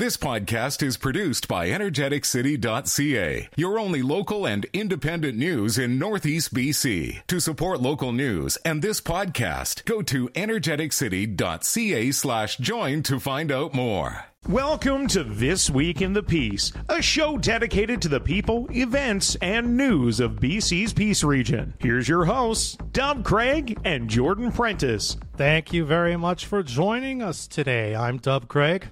This podcast is produced by energeticcity.ca, your only local and independent news in Northeast BC. To support local news and this podcast, go to energeticcity.ca slash join to find out more. Welcome to This Week in the Peace, a show dedicated to the people, events, and news of BC's Peace region. Here's your hosts, Dub Craig and Jordan Prentice. Thank you very much for joining us today. I'm Dub Craig.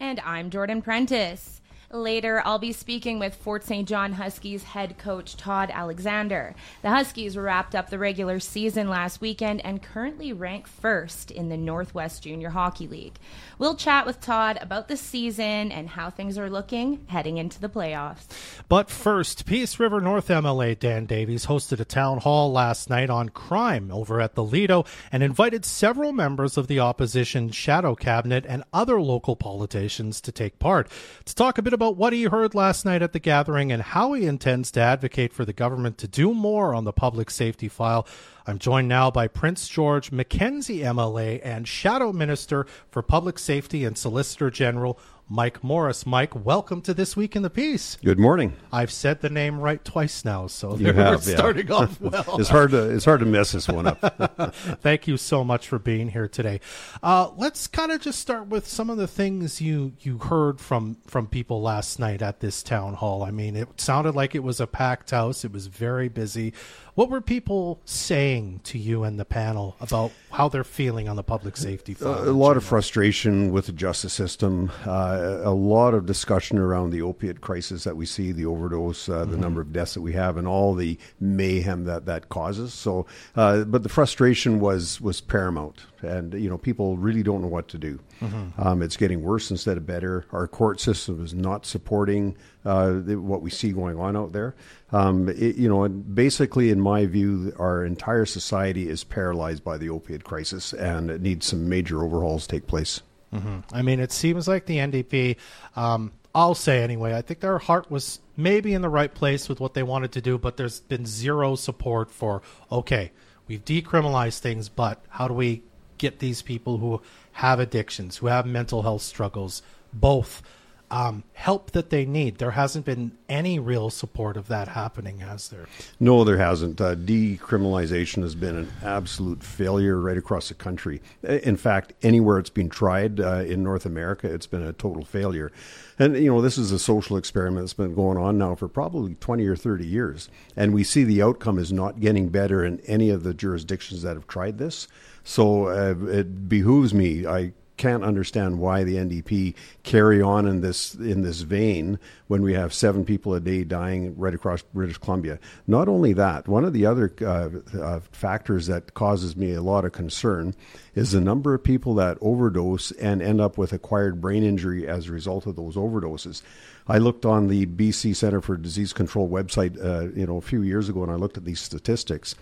And I'm Jordan Prentice. Later, I'll be speaking with Fort St. John Huskies head coach Todd Alexander. The Huskies wrapped up the regular season last weekend and currently rank first in the Northwest Junior Hockey League. We'll chat with Todd about the season and how things are looking heading into the playoffs. But first, Peace River North MLA Dan Davies hosted a town hall last night on crime over at the Lido and invited several members of the opposition shadow cabinet and other local politicians to take part. To talk a bit about what he heard last night at the gathering and how he intends to advocate for the government to do more on the public safety file. I'm joined now by Prince George Mackenzie MLA and Shadow Minister for Public Safety and Solicitor General Mike Morris. Mike, welcome to This Week in the Peace. Good morning. I've said the name right twice now, so you we're have, starting off well. it's hard to it's hard to mess this one up. Thank you so much for being here today. Uh, let's kind of just start with some of the things you you heard from from people last night at this town hall. I mean, it sounded like it was a packed house. It was very busy. What were people saying to you and the panel about how they're feeling on the public safety file? a lot of frustration with the justice system, uh, a lot of discussion around the opiate crisis that we see, the overdose, uh, the mm-hmm. number of deaths that we have, and all the mayhem that that causes. So, uh, but the frustration was was paramount, and you know people really don't know what to do. Mm-hmm. Um, it's getting worse instead of better. Our court system is not supporting uh, what we see going on out there. Um, it, you know, basically, in my view, our entire society is paralyzed by the opiate crisis, and it needs some major overhauls take place. Mm-hmm. I mean, it seems like the NDP. Um, I'll say anyway. I think their heart was maybe in the right place with what they wanted to do, but there's been zero support for. Okay, we've decriminalized things, but how do we get these people who have addictions, who have mental health struggles, both um, help that they need. There hasn't been any real support of that happening, has there? No, there hasn't. Uh, decriminalization has been an absolute failure right across the country. In fact, anywhere it's been tried uh, in North America, it's been a total failure. And, you know, this is a social experiment that's been going on now for probably 20 or 30 years. And we see the outcome is not getting better in any of the jurisdictions that have tried this. So uh, it behooves me. I can't understand why the NDP carry on in this in this vein when we have seven people a day dying right across British Columbia. Not only that, one of the other uh, uh, factors that causes me a lot of concern is the number of people that overdose and end up with acquired brain injury as a result of those overdoses. I looked on the BC Center for Disease Control website, uh, you know, a few years ago, and I looked at these statistics.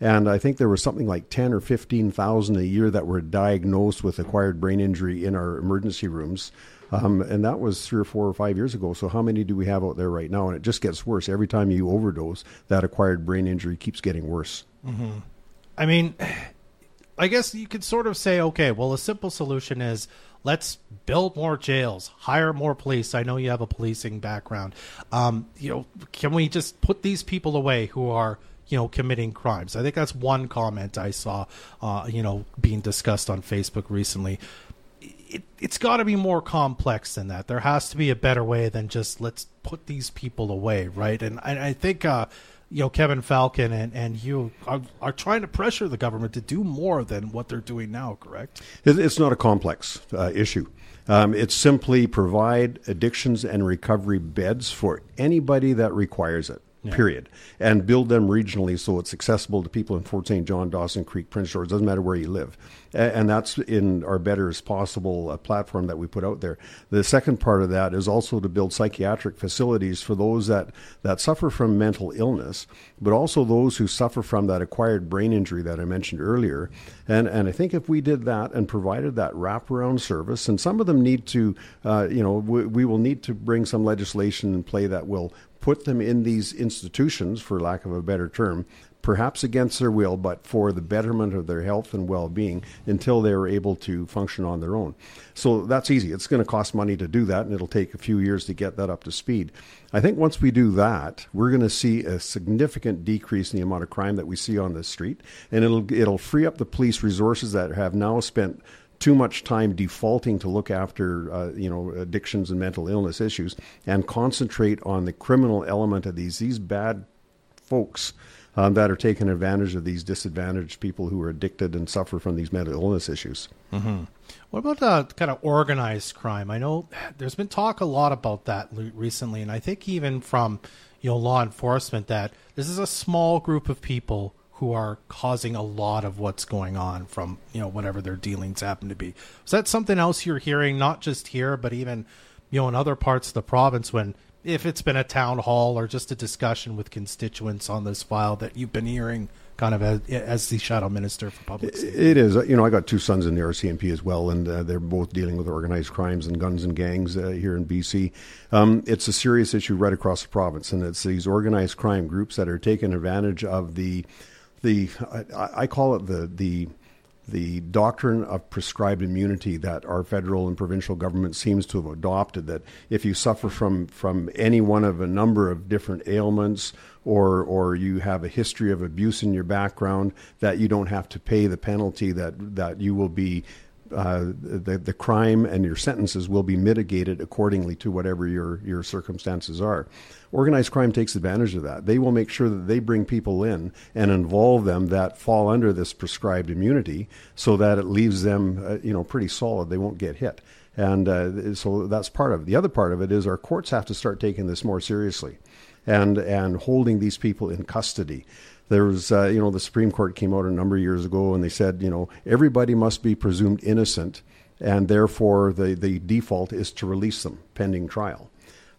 And I think there was something like 10 or 15,000 a year that were diagnosed with acquired brain injury in our emergency rooms. Um, and that was three or four or five years ago. So how many do we have out there right now? And it just gets worse. Every time you overdose, that acquired brain injury keeps getting worse. Mm-hmm. I mean, I guess you could sort of say, okay, well, a simple solution is let's build more jails, hire more police. I know you have a policing background. Um, you know, can we just put these people away who are – you know, committing crimes. I think that's one comment I saw, uh, you know, being discussed on Facebook recently. It, has got to be more complex than that. There has to be a better way than just let's put these people away, right? And I, I think, uh, you know, Kevin Falcon and, and you are, are trying to pressure the government to do more than what they're doing now, correct? It's not a complex uh, issue. Um, it's simply provide addictions and recovery beds for anybody that requires it yeah. period, and build them regionally so it's accessible to people in Fort St. John, Dawson Creek, Prince George. Doesn't matter where you live, and that's in our Better as Possible uh, platform that we put out there. The second part of that is also to build psychiatric facilities for those that that suffer from mental illness, but also those who suffer from that acquired brain injury that I mentioned earlier. And and I think if we did that and provided that wraparound service, and some of them need to, uh, you know, we, we will need to bring some legislation in play that will put them in these institutions, for lack of a better term, perhaps against their will, but for the betterment of their health and well being until they are able to function on their own. So that's easy. It's going to cost money to do that, and it'll take a few years to get that up to speed. I think once we do that, we're going to see a significant decrease in the amount of crime that we see on the street, and it'll it'll free up the police resources that have now spent too much time defaulting to look after uh, you know addictions and mental illness issues and concentrate on the criminal element of these these bad folks um, that are taking advantage of these disadvantaged people who are addicted and suffer from these mental illness issues. Mm-hmm. What about uh, kind of organized crime? I know there's been talk a lot about that recently, and I think even from you know law enforcement that this is a small group of people who are causing a lot of what's going on from you know whatever their dealings happen to be. Is that something else you're hearing, not just here, but even you know in other parts of the province when if it's been a town hall or just a discussion with constituents on this file that you've been hearing kind of as, as the shadow minister for public safety. It is. You know, I got two sons in the RCMP as well, and uh, they're both dealing with organized crimes and guns and gangs uh, here in BC. Um, it's a serious issue right across the province, and it's these organized crime groups that are taking advantage of the the I, I call it the the the doctrine of prescribed immunity that our federal and provincial government seems to have adopted that if you suffer from from any one of a number of different ailments or or you have a history of abuse in your background that you don't have to pay the penalty that that you will be uh, the the crime and your sentences will be mitigated accordingly to whatever your your circumstances are. Organized crime takes advantage of that. They will make sure that they bring people in and involve them that fall under this prescribed immunity, so that it leaves them uh, you know pretty solid. They won't get hit. And uh, so that's part of it. The other part of it is our courts have to start taking this more seriously and and holding these people in custody there was, uh, you know, the Supreme Court came out a number of years ago and they said, you know, everybody must be presumed innocent, and therefore the, the default is to release them pending trial.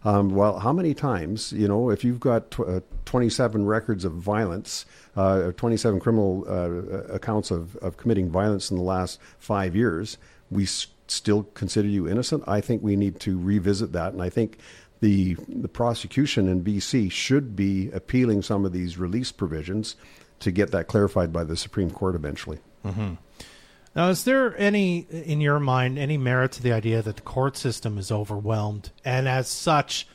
Um, well, how many times, you know, if you've got tw- uh, 27 records of violence, uh, 27 criminal uh, accounts of, of committing violence in the last five years, we s- still consider you innocent? I think we need to revisit that. And I think the the prosecution in BC should be appealing some of these release provisions to get that clarified by the Supreme Court eventually. Mm-hmm. Now, is there any, in your mind, any merit to the idea that the court system is overwhelmed, and as such,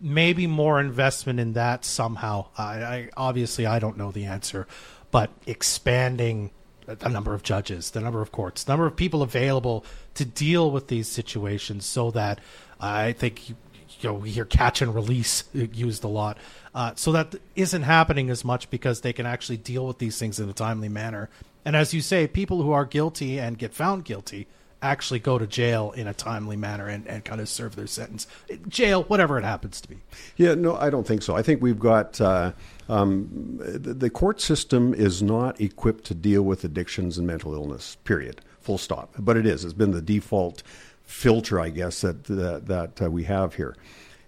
maybe more investment in that somehow? I, I obviously I don't know the answer, but expanding the number of judges, the number of courts, the number of people available to deal with these situations, so that I think you know we hear catch and release used a lot. Uh, so that isn't happening as much because they can actually deal with these things in a timely manner. And as you say, people who are guilty and get found guilty actually go to jail in a timely manner and, and kind of serve their sentence. Jail, whatever it happens to be. Yeah, no, I don't think so. I think we've got uh, um, the, the court system is not equipped to deal with addictions and mental illness, period. Full stop. But it is. It's been the default filter, I guess, that that, that uh, we have here.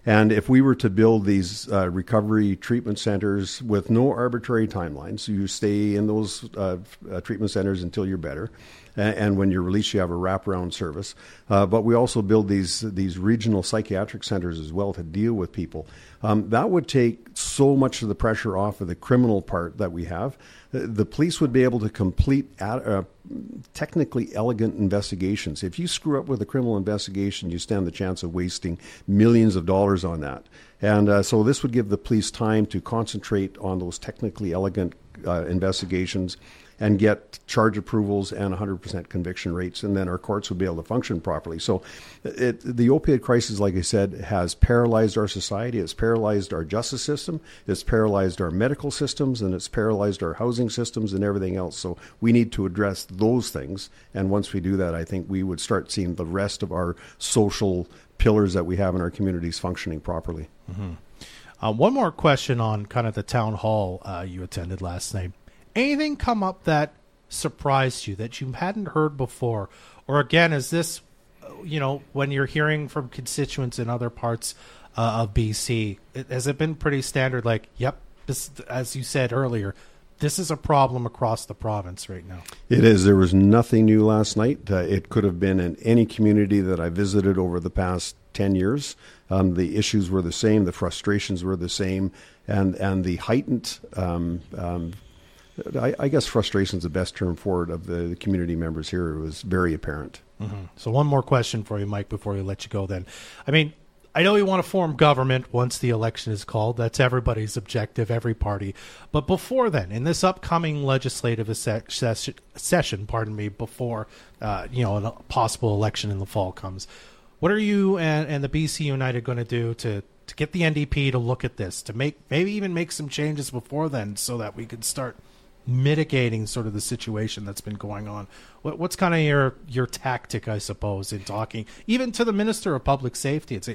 And if we were to build these uh, recovery treatment centers with no arbitrary timelines, so you stay in those uh, uh, treatment centers until you're better, and, when you're released, you have a wraparound service. Uh, but we also build these these regional psychiatric centers as well to deal with people. Um, that would take so much of the pressure off of the criminal part that we have. The police would be able to complete uh, technically elegant investigations. If you screw up with a criminal investigation, you stand the chance of wasting millions of dollars on that. And uh, so this would give the police time to concentrate on those technically elegant uh, investigations and get charge approvals and 100% conviction rates, and then our courts would be able to function properly. So, it, the opioid crisis, like I said, has paralyzed our society. It's paralyzed our justice system. It's paralyzed our medical systems, and it's paralyzed our housing systems and everything else. So, we need to address those things. And once we do that, I think we would start seeing the rest of our social pillars that we have in our communities functioning properly. Mm-hmm. Uh, one more question on kind of the town hall uh, you attended last night anything come up that surprised you that you hadn't heard before? Or again, is this, you know, when you're hearing from constituents in other parts uh, of BC, it, has it been pretty standard? Like, yep, this, as you said earlier, this is a problem across the province right now. It is. There was nothing new last night. Uh, it could have been in any community that I visited over the past 10 years. Um, the issues were the same, the frustrations were the same, and, and the heightened um, um, I, I guess frustration is the best term for it of the, community members here. It was very apparent. Mm-hmm. So one more question for you, Mike, before we let you go. Then, I mean, I know you want to form government once the election is called. That's everybody's objective, every party. But before then, in this upcoming legislative session, pardon me, before uh, you know a possible election in the fall comes, what are you and, and the BC United going to do to to get the NDP to look at this, to make maybe even make some changes before then, so that we can start mitigating sort of the situation that's been going on. What, what's kind of your your tactic, I suppose, in talking even to the Minister of Public Safety? It's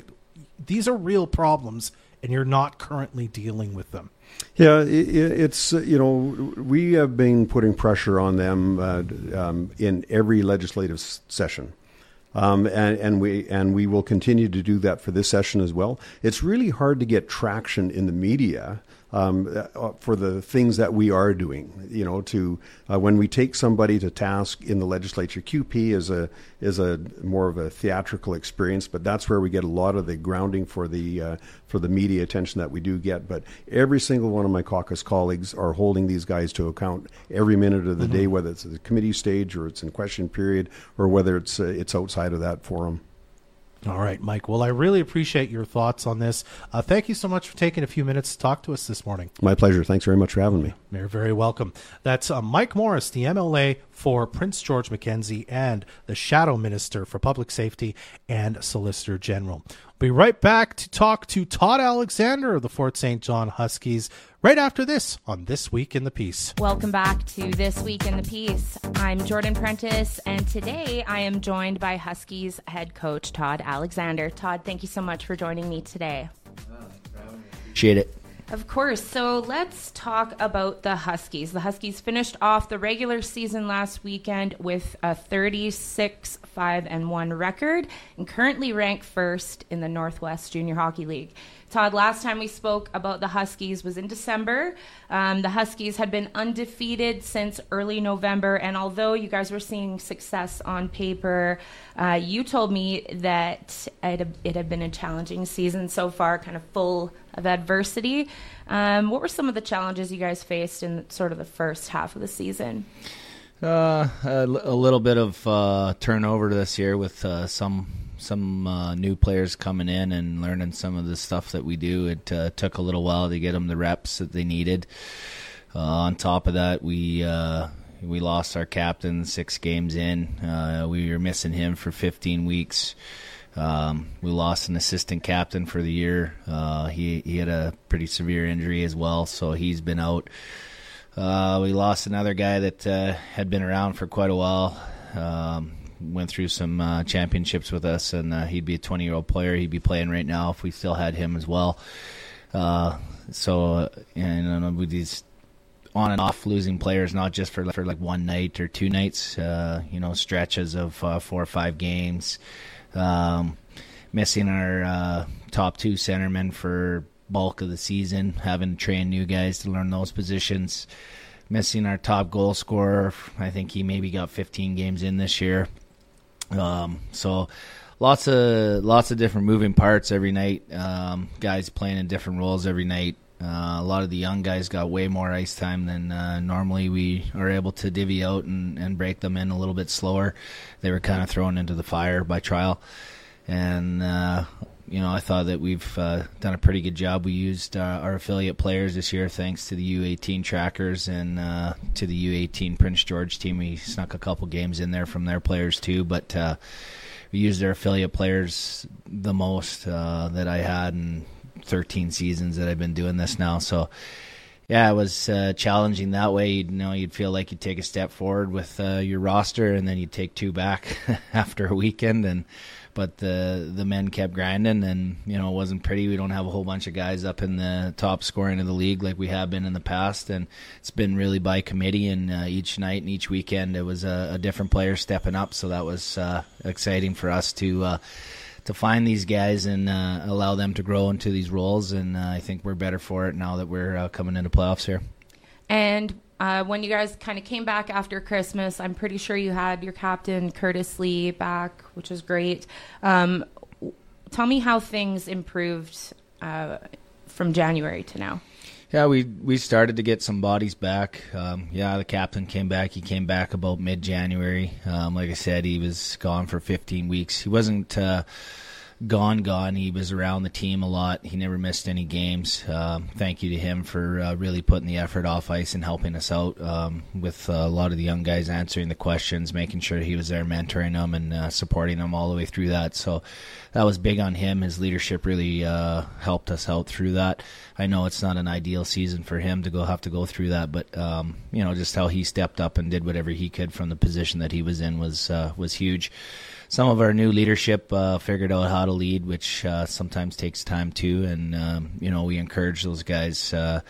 these are real problems and you're not currently dealing with them. Yeah, it, it's you know we have been putting pressure on them uh, um, in every legislative session. Um, and, and, we and we will continue to do that for this session as well. It's really hard to get traction in the media um, uh, for the things that we are doing. You know, to uh, when we take somebody to task in the legislature, QP is a is a more of a theatrical experience, but that's where we get a lot of the grounding for the uh, for the media attention that we do get. But every single one of my caucus colleagues are holding these guys to account every minute of the mm-hmm. day, whether it's at the committee stage or it's in question period or whether it's uh, it's outside of that forum. All right, Mike. Well, I really appreciate your thoughts on this. Uh, thank you so much for taking a few minutes to talk to us this morning. My pleasure. Thanks very much for having me. You're very welcome. That's uh, Mike Morris, the MLA for Prince George Mackenzie and the Shadow Minister for Public Safety and Solicitor General. We'll be right back to talk to Todd Alexander of the Fort St. John Huskies right after this on This Week in the Peace. Welcome back to This Week in the Peace. I'm Jordan Prentice, and today I am joined by Huskies head coach Todd Alexander. Todd, thank you so much for joining me today. Appreciate it. Of course. So let's talk about the Huskies. The Huskies finished off the regular season last weekend with a 36 5 and 1 record and currently ranked first in the Northwest Junior Hockey League. Todd, last time we spoke about the Huskies was in December. Um, the Huskies had been undefeated since early November, and although you guys were seeing success on paper, uh, you told me that it, it, had been a challenging season so far, kind of full of adversity. Um, what were some of the challenges you guys faced in sort of the first half of the season? Uh, a, a, little bit of uh, turnover this year with uh, some some uh, new players coming in and learning some of the stuff that we do. It uh, took a little while to get them the reps that they needed. Uh, on top of that, we uh, we lost our captain six games in. Uh, we were missing him for 15 weeks. Um, we lost an assistant captain for the year. Uh, he he had a pretty severe injury as well, so he's been out. we lost another guy that had been around for quite a while. Um, went through some uh, championships with us, and uh, he'd be a 20 year old player. He'd be playing right now if we still had him as well. Uh, so, uh, and with these on and off losing players, not just for for like one night or two nights, uh, you know, stretches of uh, four or five games. Um, missing our top two centermen for bulk of the season, having to train new guys to learn those positions missing our top goal scorer. I think he maybe got 15 games in this year. Um, so lots of lots of different moving parts every night. Um, guys playing in different roles every night. Uh, a lot of the young guys got way more ice time than uh, normally we are able to divvy out and, and break them in a little bit slower. They were kind of thrown into the fire by trial, and uh, you know I thought that we've uh, done a pretty good job. We used uh, our affiliate players this year, thanks to the U18 trackers and uh, to the U18 Prince George team. We snuck a couple games in there from their players too, but we used their affiliate players the most that I had in 13 seasons that I've been doing this now. So, yeah, it was uh, challenging that way. You know, you'd feel like you'd take a step forward with uh, your roster, and then you'd take two back after a weekend. And but the the men kept grinding, and you know, it wasn't pretty. We don't have a whole bunch of guys up in the top scoring of the league like we have been in the past, and it's been really by committee. And uh, each night and each weekend, it was a, a, different player stepping up. So that was uh, exciting for us to uh, to find these guys and uh, allow them to grow into these roles. And uh, I think we're better for it now that we're uh, coming into playoffs here. And uh, when you guys kind of came back after Christmas, I'm pretty sure you had your captain Curtis Lee back, which was great. Um, tell me how things improved uh, from January to now. Yeah, we we started to get some bodies back. Um, yeah, the captain came back. He came back about mid January. Um, like I said, he was gone for 15 weeks. He wasn't. Uh, gone, gone. He was around the team a lot. He never missed any games. Uh, thank you to him for uh, really putting the effort off ice and helping us out um, with uh, a lot of the young guys answering the questions, making sure he was there mentoring them and uh, supporting them all the way through that. So that was big on him. His leadership really uh, helped us out through that. I know it's not an ideal season for him to go have to go through that, but um, you know just how he stepped up and did whatever he could from the position that he was in was uh, was huge some of our new leadership uh, figured out how to lead, which uh, sometimes takes time too. And um, you know, we encourage those guys uh,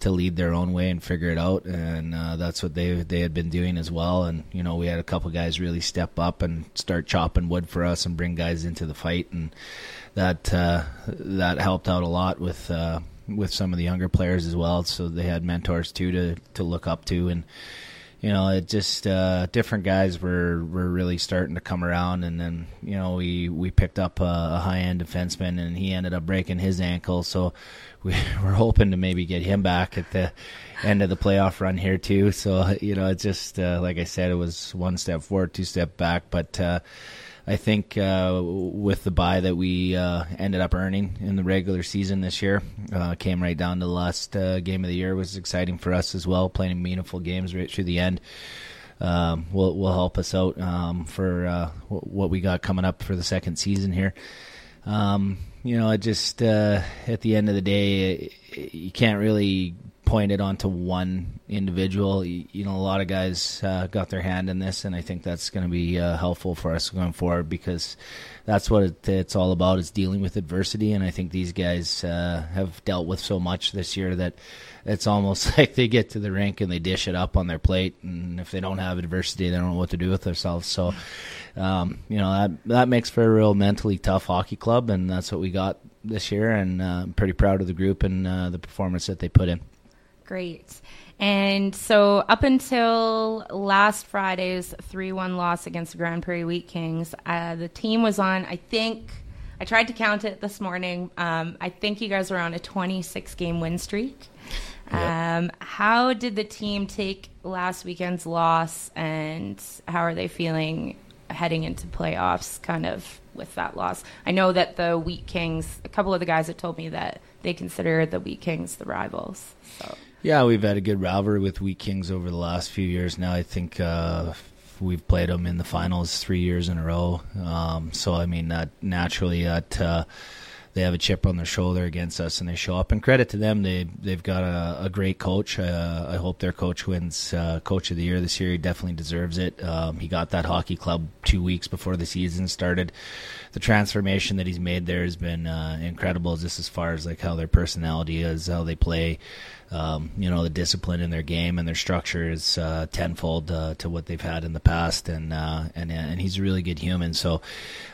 to lead their own way and figure it out, and uh, that's what they they had been doing as well. And you know, we had a couple guys really step up and start chopping wood for us and bring guys into the fight, and that uh, that helped out a lot with uh, with some of the younger players as well. So they had mentors too to to look up to and you know, it just uh, different guys were were really starting to come around, and then you know we we picked up a, a high end defenseman, and he ended up breaking his ankle, so we we're hoping to maybe get him back at the end of the playoff run here too. So you know, it's just uh, like I said, it was one step forward, two step back, but. Uh, I think uh, with the buy that we uh, ended up earning in the regular season this year, uh, came right down to the last uh, game of the year was exciting for us as well. Playing meaningful games right through the end um, will will help us out um, for uh, what we got coming up for the second season here. Um, you know, it just uh, at the end of the day, you can't really point it onto one individual. You, you know, a lot of guys uh, got their hand in this, and I think that's going to be uh, helpful for us going forward because that's what it, it's all about is dealing with adversity. And I think these guys uh, have dealt with so much this year that it's almost like they get to the rink and they dish it up on their plate, and if they don't have adversity, they don't know what to do with themselves. So, um, you know, that that makes for a real mentally tough hockey club, and that's what we got this year. And uh, I'm pretty proud of the group and uh, the performance that they put in. Great. And so, up until last Friday's 3 1 loss against the Grande Prairie Wheat Kings, uh, the team was on, I think, I tried to count it this morning. Um, I think you guys were on a 26 game win streak. Yep. Um, how did the team take last weekend's loss, and how are they feeling heading into playoffs, kind of with that loss? I know that the Wheat Kings, a couple of the guys have told me that they consider the Wheat Kings the rivals. So. Yeah, we've had a good rivalry with Wheat Kings over the last few years now. I think uh, we've played them in the finals three years in a row. Um, so, I mean, that naturally that. Uh, they have a chip on their shoulder against us and they show up. And credit to them, they they've got a, a great coach. Uh, I hope their coach wins uh, Coach of the Year this year. He definitely deserves it. Um, he got that hockey club two weeks before the season started. The transformation that he's made there has been uh, incredible, just as far as like how their personality is, how they play. Um, you know the discipline in their game and their structure is uh, tenfold uh, to what they've had in the past, and uh, and and he's a really good human. So,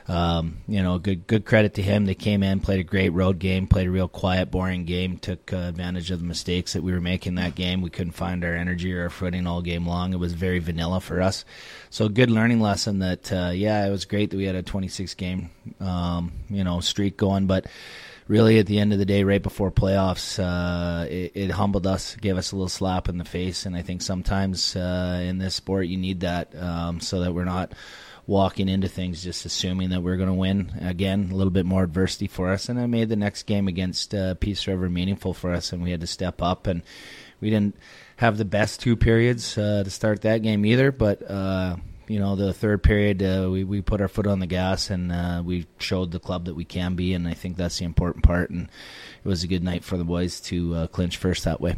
um, you know, good good credit to him. They came in, played a great road game, played a real quiet, boring game, took uh, advantage of the mistakes that we were making that game. We couldn't find our energy or our footing all game long. It was very vanilla for us. So, good learning lesson. That uh, yeah, it was great that we had a 26 game um, you know streak going, but really at the end of the day, right before playoffs, uh, it, it, humbled us, gave us a little slap in the face, and I think sometimes uh, in this sport you need that um, so that we're not walking into things just assuming that we're going to win. Again, a little bit more adversity for us, and it made the next game against uh, Peace River meaningful for us, and we had to step up, and we didn't have the best two periods uh, to start that game either, but uh, you know, the third period, uh, we we put our foot on the gas and uh, we showed the club that we can be, and I think that's the important part. And it was a good night for the boys to uh, clinch first that way.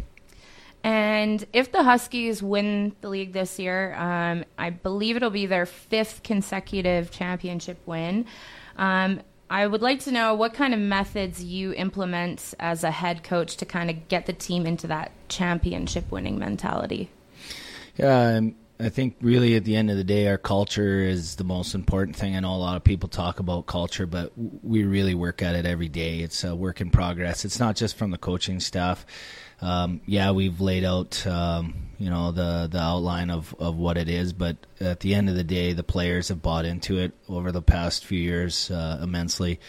And if the Huskies win the league this year, um, I believe it'll be their fifth consecutive championship win. Um, I would like to know what kind of methods you implement as a head coach to kind of get the team into that championship winning mentality. Yeah, um, I think really at the end of the day, our culture is the most important thing. I know a lot of people talk about culture, but we really work at it every day. It's a work in progress. It's not just from the coaching staff. um, yeah, we've laid out um, you know the the outline of, of what it is, but at the end of the day, the players have bought into it over the past few years uh, immensely.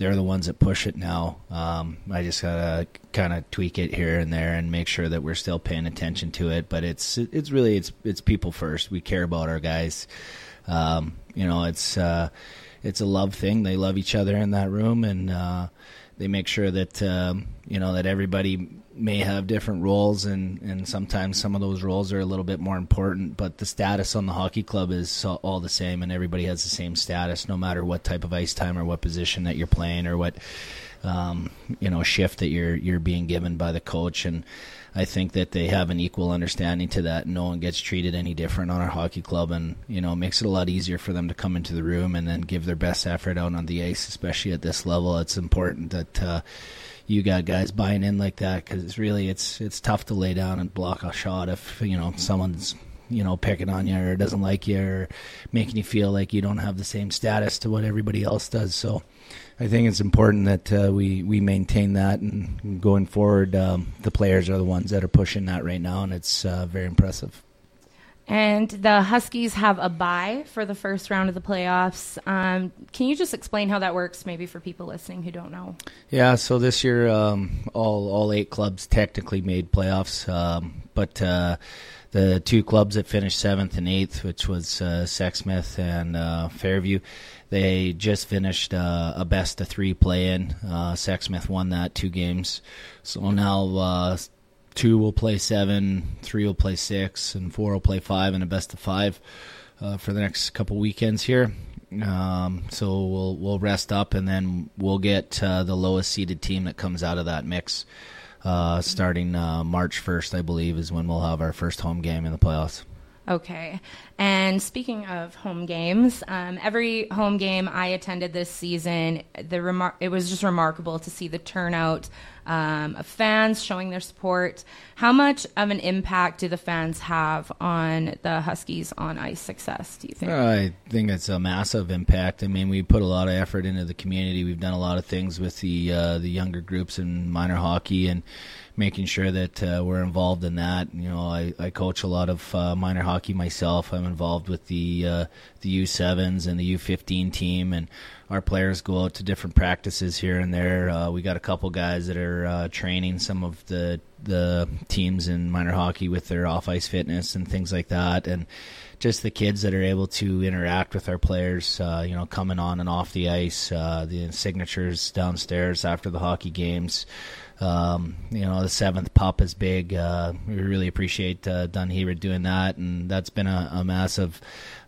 They're the ones that push it now. Um, I just gotta kind of tweak it here and there and make sure that we're still paying attention to it. But it's it's really it's it's people first. We care about our guys. Um, you know, it's uh, it's a love thing. They love each other in that room, and uh, they make sure that um, you know that everybody may have different roles, and and sometimes some of those roles are a little bit more important. But the status on the hockey club is all the same, and everybody has the same status, no matter what type of ice time or what position that you're playing or what um, you know shift that you're you're being given by the coach and I think that they have an equal understanding to that. No one gets treated any different on our hockey club, and you know, it makes it a lot easier for them to come into the room and then give their best effort out on the ice, especially at this level. It's important that. Uh, you got guys buying in like that because it's really it's it's tough to lay down and block a shot if you know someone's you know picking on you or doesn't like you or making you feel like you don't have the same status to what everybody else does. So I think it's important that uh, we we maintain that, and going forward, um, the players are the ones that are pushing that right now, and it's uh, very impressive. And the Huskies have a bye for the first round of the playoffs. Um, can you just explain how that works, maybe for people listening who don't know? Yeah, so this year, um, all all eight clubs technically made playoffs, um, but uh, the two clubs that finished seventh and eighth, which was uh, Sexsmith and uh, Fairview, they just finished uh, a best of three play in. Uh, Sexsmith won that two games. So now uh, two will play seven, three will play six, and four will play five, and a best of five uh, for the next couple weekends here. Um, so we'll we'll rest up, and then we'll get uh, the lowest seeded team that comes out of that mix. Uh, starting March 1st, I believe, is when we'll have our first home game in the playoffs. Okay. And speaking of home games, um, every home game I attended this season, the remar- it was just remarkable to see the turnout um, of fans showing their support. How much of an impact do the fans have on the Huskies on ice success? Do you think? I think it's a massive impact. I mean, we put a lot of effort into the community. We've done a lot of things with the uh, the younger groups in minor hockey and making sure that uh, we're involved in that. You know, I, I coach a lot of uh, minor hockey myself. I'm involved with the uh, the U7s and the U15 team, and our players go out to different practices here and there. Uh, we got a couple guys that are uh, training some of the the teams in minor hockey with their off ice fitness and things like that, and just the kids that are able to interact with our players, uh, you know, coming on and off the ice, uh, the signatures downstairs after the hockey games. Um, you know, the seventh pup is big. Uh, we really appreciate uh, Dunn Hebert doing that, and that's been a, a massive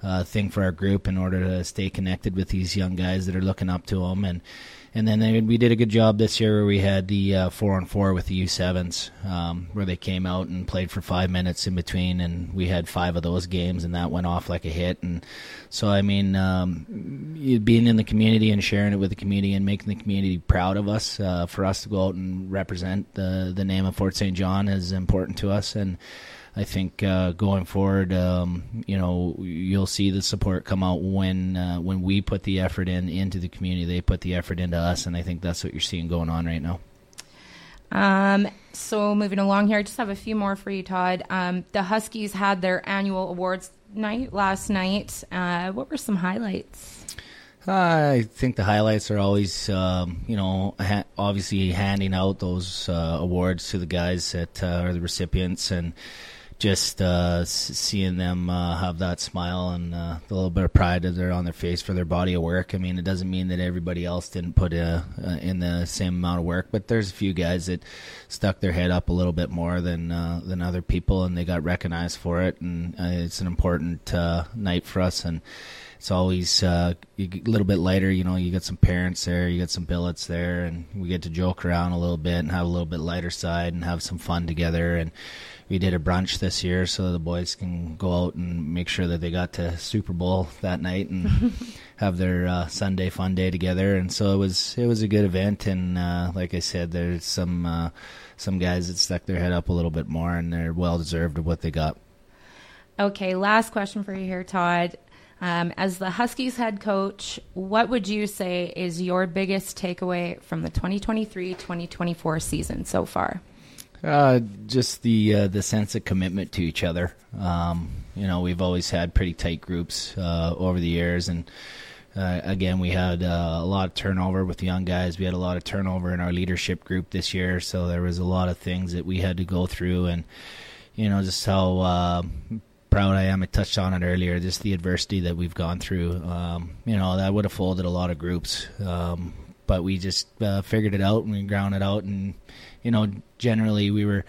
uh, thing for our group in order to stay connected with these young guys that are looking up to them and and then they, we did a good job this year where we had the uh, four on four with the U7s, um, where they came out and played for five minutes in between, and we had five of those games, and that went off like a hit. And so, I mean, um, being in the community and sharing it with the community and making the community proud of us, uh, for us to go out and represent the the name of Fort St. John is important to us, and. I think uh, going forward, um, you know, you'll see the support come out when uh, when we put the effort in into the community. They put the effort into us, and I think that's what you're seeing going on right now. Um, so moving along here, I just have a few more for you, Todd. Um, the Huskies had their annual awards night last night. Uh, what were some highlights? I think the highlights are always, um, you know, ha- obviously handing out those uh, awards to the guys that uh, are the recipients and just uh, seeing them uh, have that smile and uh, the little bit of pride that they're on their face for their body of work. I mean, it doesn't mean that everybody else didn't put uh, uh, in the same amount of work, but there's a few guys that stuck their head up a little bit more than uh, than other people, and they got recognized for it. And it's an important night for us, and it's always a little bit lighter. You know, you got some parents there, you got some billets there, and we get to joke around a little bit and have a little bit lighter side and have some fun together. And we did a brunch this year so the boys can go out and make sure that they got to Super Bowl that night and have their uh, Sunday fun day together. And so it was it was a good event. And uh, like I said, there's some uh, some guys that stuck their head up a little bit more, and they're well deserved of what they got. Okay, last question for you here, Todd. Um, as the Huskies head coach, what would you say is your biggest takeaway from the 2023 2024 season so far? Uh, just the uh, the sense of commitment to each other. Um, you know, we've always had pretty tight groups uh, over the years, and uh, again, we had uh, a lot of turnover with young guys. We had a lot of turnover in our leadership group this year, so there was a lot of things that we had to go through, and you know, just how uh, proud I am. I touched on it earlier. Just the adversity that we've gone through. Um, you know, that would have folded a lot of groups, um, but we just uh, figured it out and we ground it out, and you know, generally we were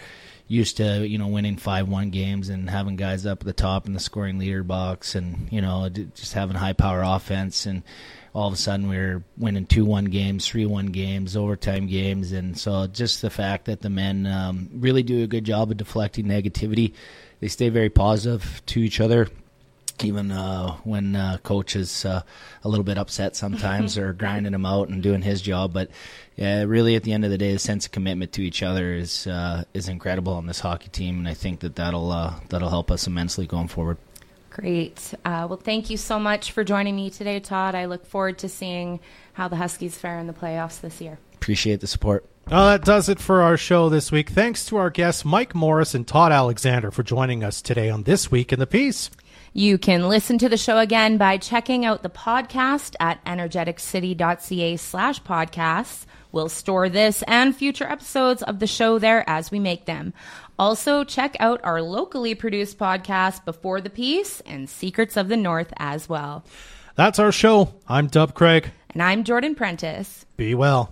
used to you know winning five one games and having guys up at the top in the scoring leader box and you know just having high power offense. And all of a sudden we were winning two one games three one games overtime games. And so just the fact that the men um, really do a good job of deflecting negativity. They stay very positive to each other even uh, when uh, coach is uh, a little bit upset sometimes or grinding him out and doing his job. But yeah, really, at the end of the day, the sense of commitment to each other is uh, is incredible on this hockey team, and I think that that'll uh, that'll help us immensely going forward. Great. Uh, well, thank you so much for joining me today, Todd. I look forward to seeing how the Huskies fare in the playoffs this year. Appreciate the support. Well, that does it for our show this week. Thanks to our guests, Mike Morris and Todd Alexander, for joining us today on This Week in the Peace. You can listen to the show again by checking out the podcast at energeticcity.ca slash podcasts. We'll store this and future episodes of the show there as we make them. Also, check out our locally produced podcast, Before the Peace and Secrets of the North as well. That's our show. I'm Dub Craig. And I'm Jordan Prentice. Be well.